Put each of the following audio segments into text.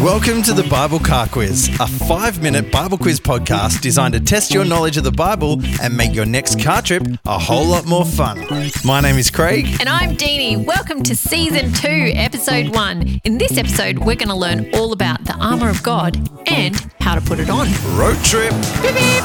Welcome to the Bible Car Quiz, a five minute Bible quiz podcast designed to test your knowledge of the Bible and make your next car trip a whole lot more fun. My name is Craig. And I'm Deanie. Welcome to season two, episode one. In this episode, we're going to learn all about the armour of God and how to put it on. Road trip. Beep, beep.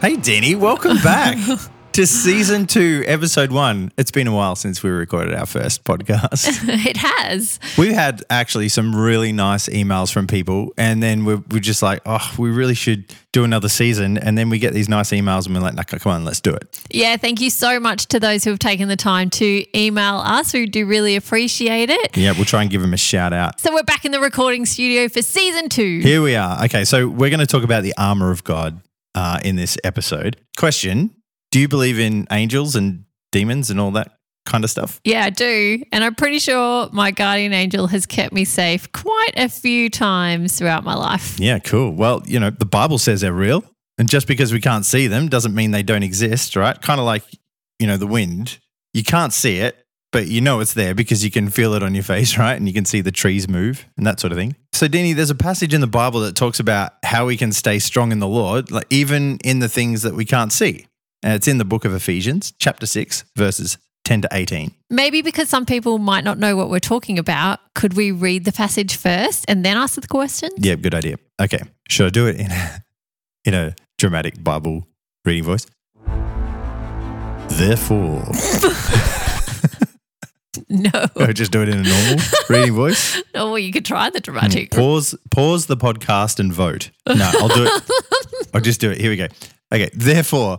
Hey, Denny, welcome back to season two, episode one. It's been a while since we recorded our first podcast. it has. We've had actually some really nice emails from people, and then we're, we're just like, oh, we really should do another season. And then we get these nice emails, and we're like, nah, come on, let's do it. Yeah, thank you so much to those who have taken the time to email us. We do really appreciate it. Yeah, we'll try and give them a shout out. So we're back in the recording studio for season two. Here we are. Okay, so we're going to talk about the armor of God uh, in this episode. Question Do you believe in angels and demons and all that kind of stuff? Yeah, I do. And I'm pretty sure my guardian angel has kept me safe quite a few times throughout my life. Yeah, cool. Well, you know, the Bible says they're real. And just because we can't see them doesn't mean they don't exist, right? Kind of like, you know, the wind. You can't see it, but you know it's there because you can feel it on your face, right? And you can see the trees move and that sort of thing. So, Deanie, there's a passage in the Bible that talks about how we can stay strong in the Lord, like even in the things that we can't see. And it's in the book of Ephesians, chapter 6, verses 10 to 18. Maybe because some people might not know what we're talking about, could we read the passage first and then ask the question? Yeah, good idea. Okay. Should I do it in a, in a dramatic Bible reading voice? Therefore. No. Or just do it in a normal reading voice. Oh, well, you could try the dramatic. Hmm, pause pause the podcast and vote. No, I'll do it. I'll just do it. Here we go. Okay. Therefore,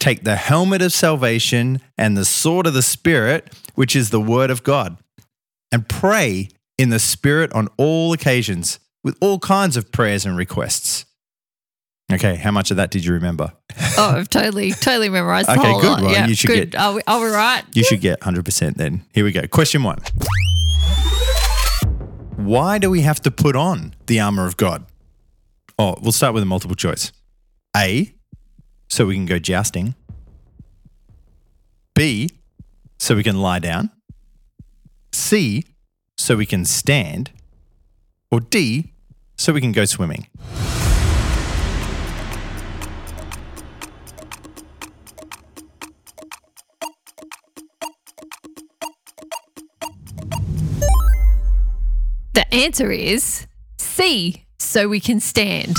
Take the helmet of salvation and the sword of the Spirit, which is the word of God, and pray in the Spirit on all occasions with all kinds of prayers and requests. Okay, how much of that did you remember? Oh, I've totally, totally memorized the Okay, whole good. lot. Yeah, you should good. get- Are we, are we right? You should get 100% then. Here we go. Question one Why do we have to put on the armor of God? Oh, we'll start with a multiple choice. A, so we can go jousting. B, so we can lie down. C, so we can stand. Or D, so we can go swimming. The answer is C, so we can stand.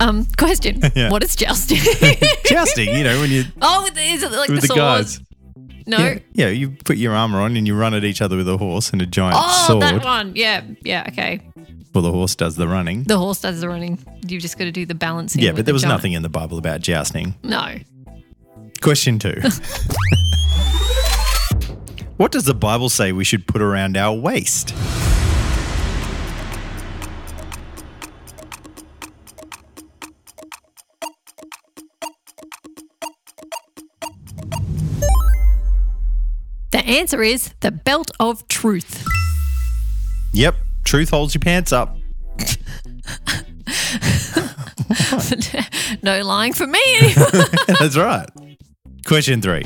Um, question: Yeah. What is jousting? Jousting, you know, when you oh, is it like with the, the guys. No. Yeah, yeah, you put your armor on and you run at each other with a horse and a giant Oh, sword. that one. Yeah, yeah. Okay. Well, the horse does the running. The horse does the running. You've just got to do the balancing. Yeah, but the there was giant. nothing in the Bible about jousting. No. Question two. what does the Bible say we should put around our waist? Answer is the belt of truth. Yep, truth holds your pants up. no lying for me anymore. That's right. Question three.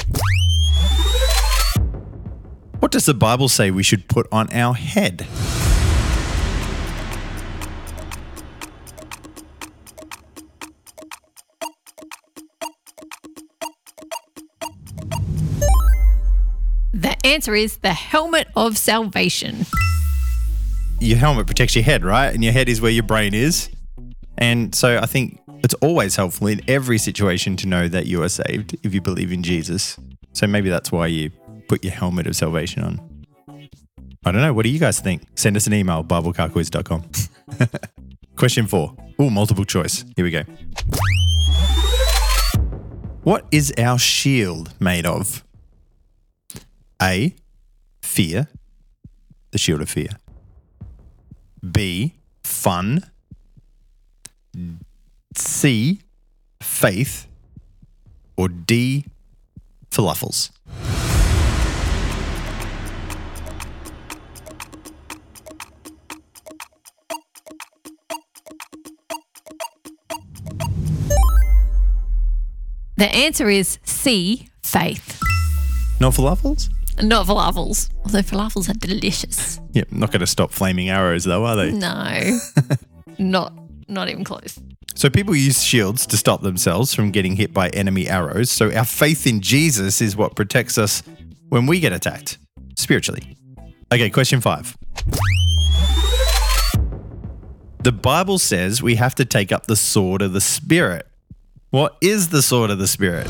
What does the Bible say we should put on our head? Answer is the helmet of salvation. Your helmet protects your head, right? And your head is where your brain is. And so I think it's always helpful in every situation to know that you are saved if you believe in Jesus. So maybe that's why you put your helmet of salvation on. I don't know. What do you guys think? Send us an email, biblecarquiz.com. Question four. Oh, multiple choice. Here we go. What is our shield made of? A. Fear. The shield of fear. B. Fun. C. Faith. Or D. Falafels. The answer is C, faith. Not falafels? Not falafels. Although falafels are delicious. Yep, not going to stop flaming arrows though, are they? No. not not even close. So people use shields to stop themselves from getting hit by enemy arrows. So our faith in Jesus is what protects us when we get attacked spiritually. Okay, question 5. The Bible says we have to take up the sword of the spirit. What is the sword of the spirit?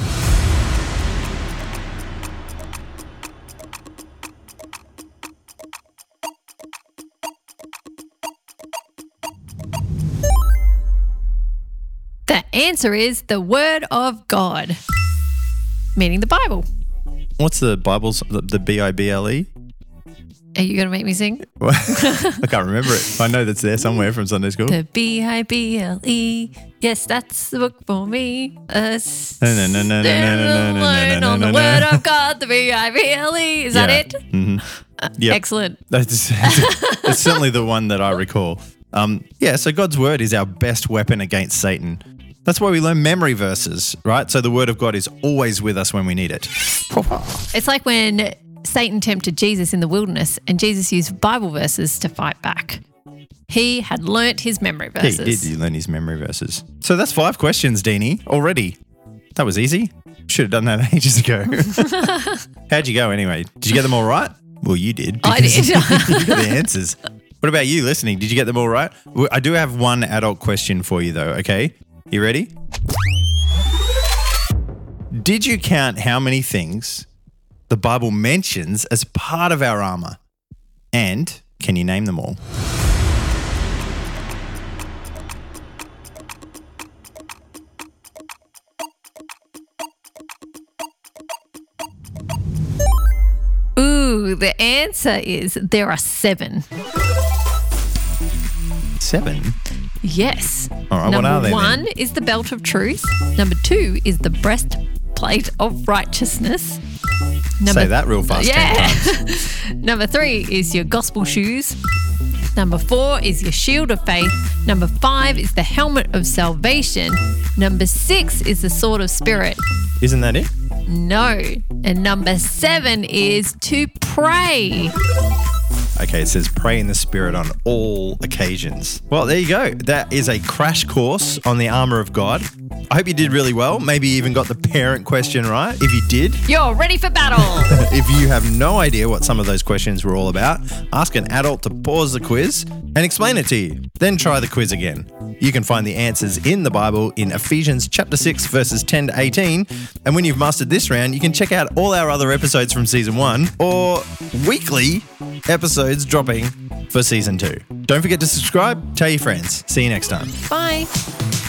Answer is the Word of God, meaning the Bible. What's the Bible's the B I B L E? Are you going to make me sing? I can't remember it. I know that's there somewhere from Sunday school. The B I B L E. Yes, that's the book for me. Uh, No, no, no, no, no, no, no, no, no, Learn no, on the. Word of God, the B I B L E. Is that Yeah. it? Mhm. Yep. Excellent. That's it's certainly the one that I recall. Um, yeah, so God's word is our best weapon against Satan. That's why we learn memory verses, right? So the word of God is always with us when we need it. It's like when Satan tempted Jesus in the wilderness and Jesus used Bible verses to fight back. He had learnt his memory Yeah, he verses. did. He learned his memory verses. So that's five questions, Deanie, already. That was easy. Should have done that ages ago. How'd you go anyway? Did you get them all right? Well, you did. I did. you got the answers. What about you listening? Did you get them all right? I do have one adult question for you, though, okay? You ready? Did you count how many things the Bible mentions as part of our armor? And can you name them all? Ooh, the answer is there are seven. Seven. Yes. All right, what are they then? one is the belt of truth. Number two is the breastplate of righteousness. Say that real fast. Yeah. Number three is your gospel shoes. Number four is your shield of faith. Number five is the helmet of salvation. Number six is the sword of spirit. Isn't that it? No. And number seven is to pray. Okay, it says pray in the spirit on all occasions. Well, there you go. That is a crash course on the armor of God. I hope you did really well. Maybe you even got the parent question right. If you did, You're ready for battle. if you have no idea what some of those questions were all about, ask an adult to pause the quiz and explain it to you. Then try the quiz again. You can find the answers in the Bible in Ephesians chapter 6 verses 10 to 18. And when you've mastered this round, you can check out all our other episodes from season 1 or weekly episodes dropping for season 2. Don't forget to subscribe, tell your friends. See you next time. Bye.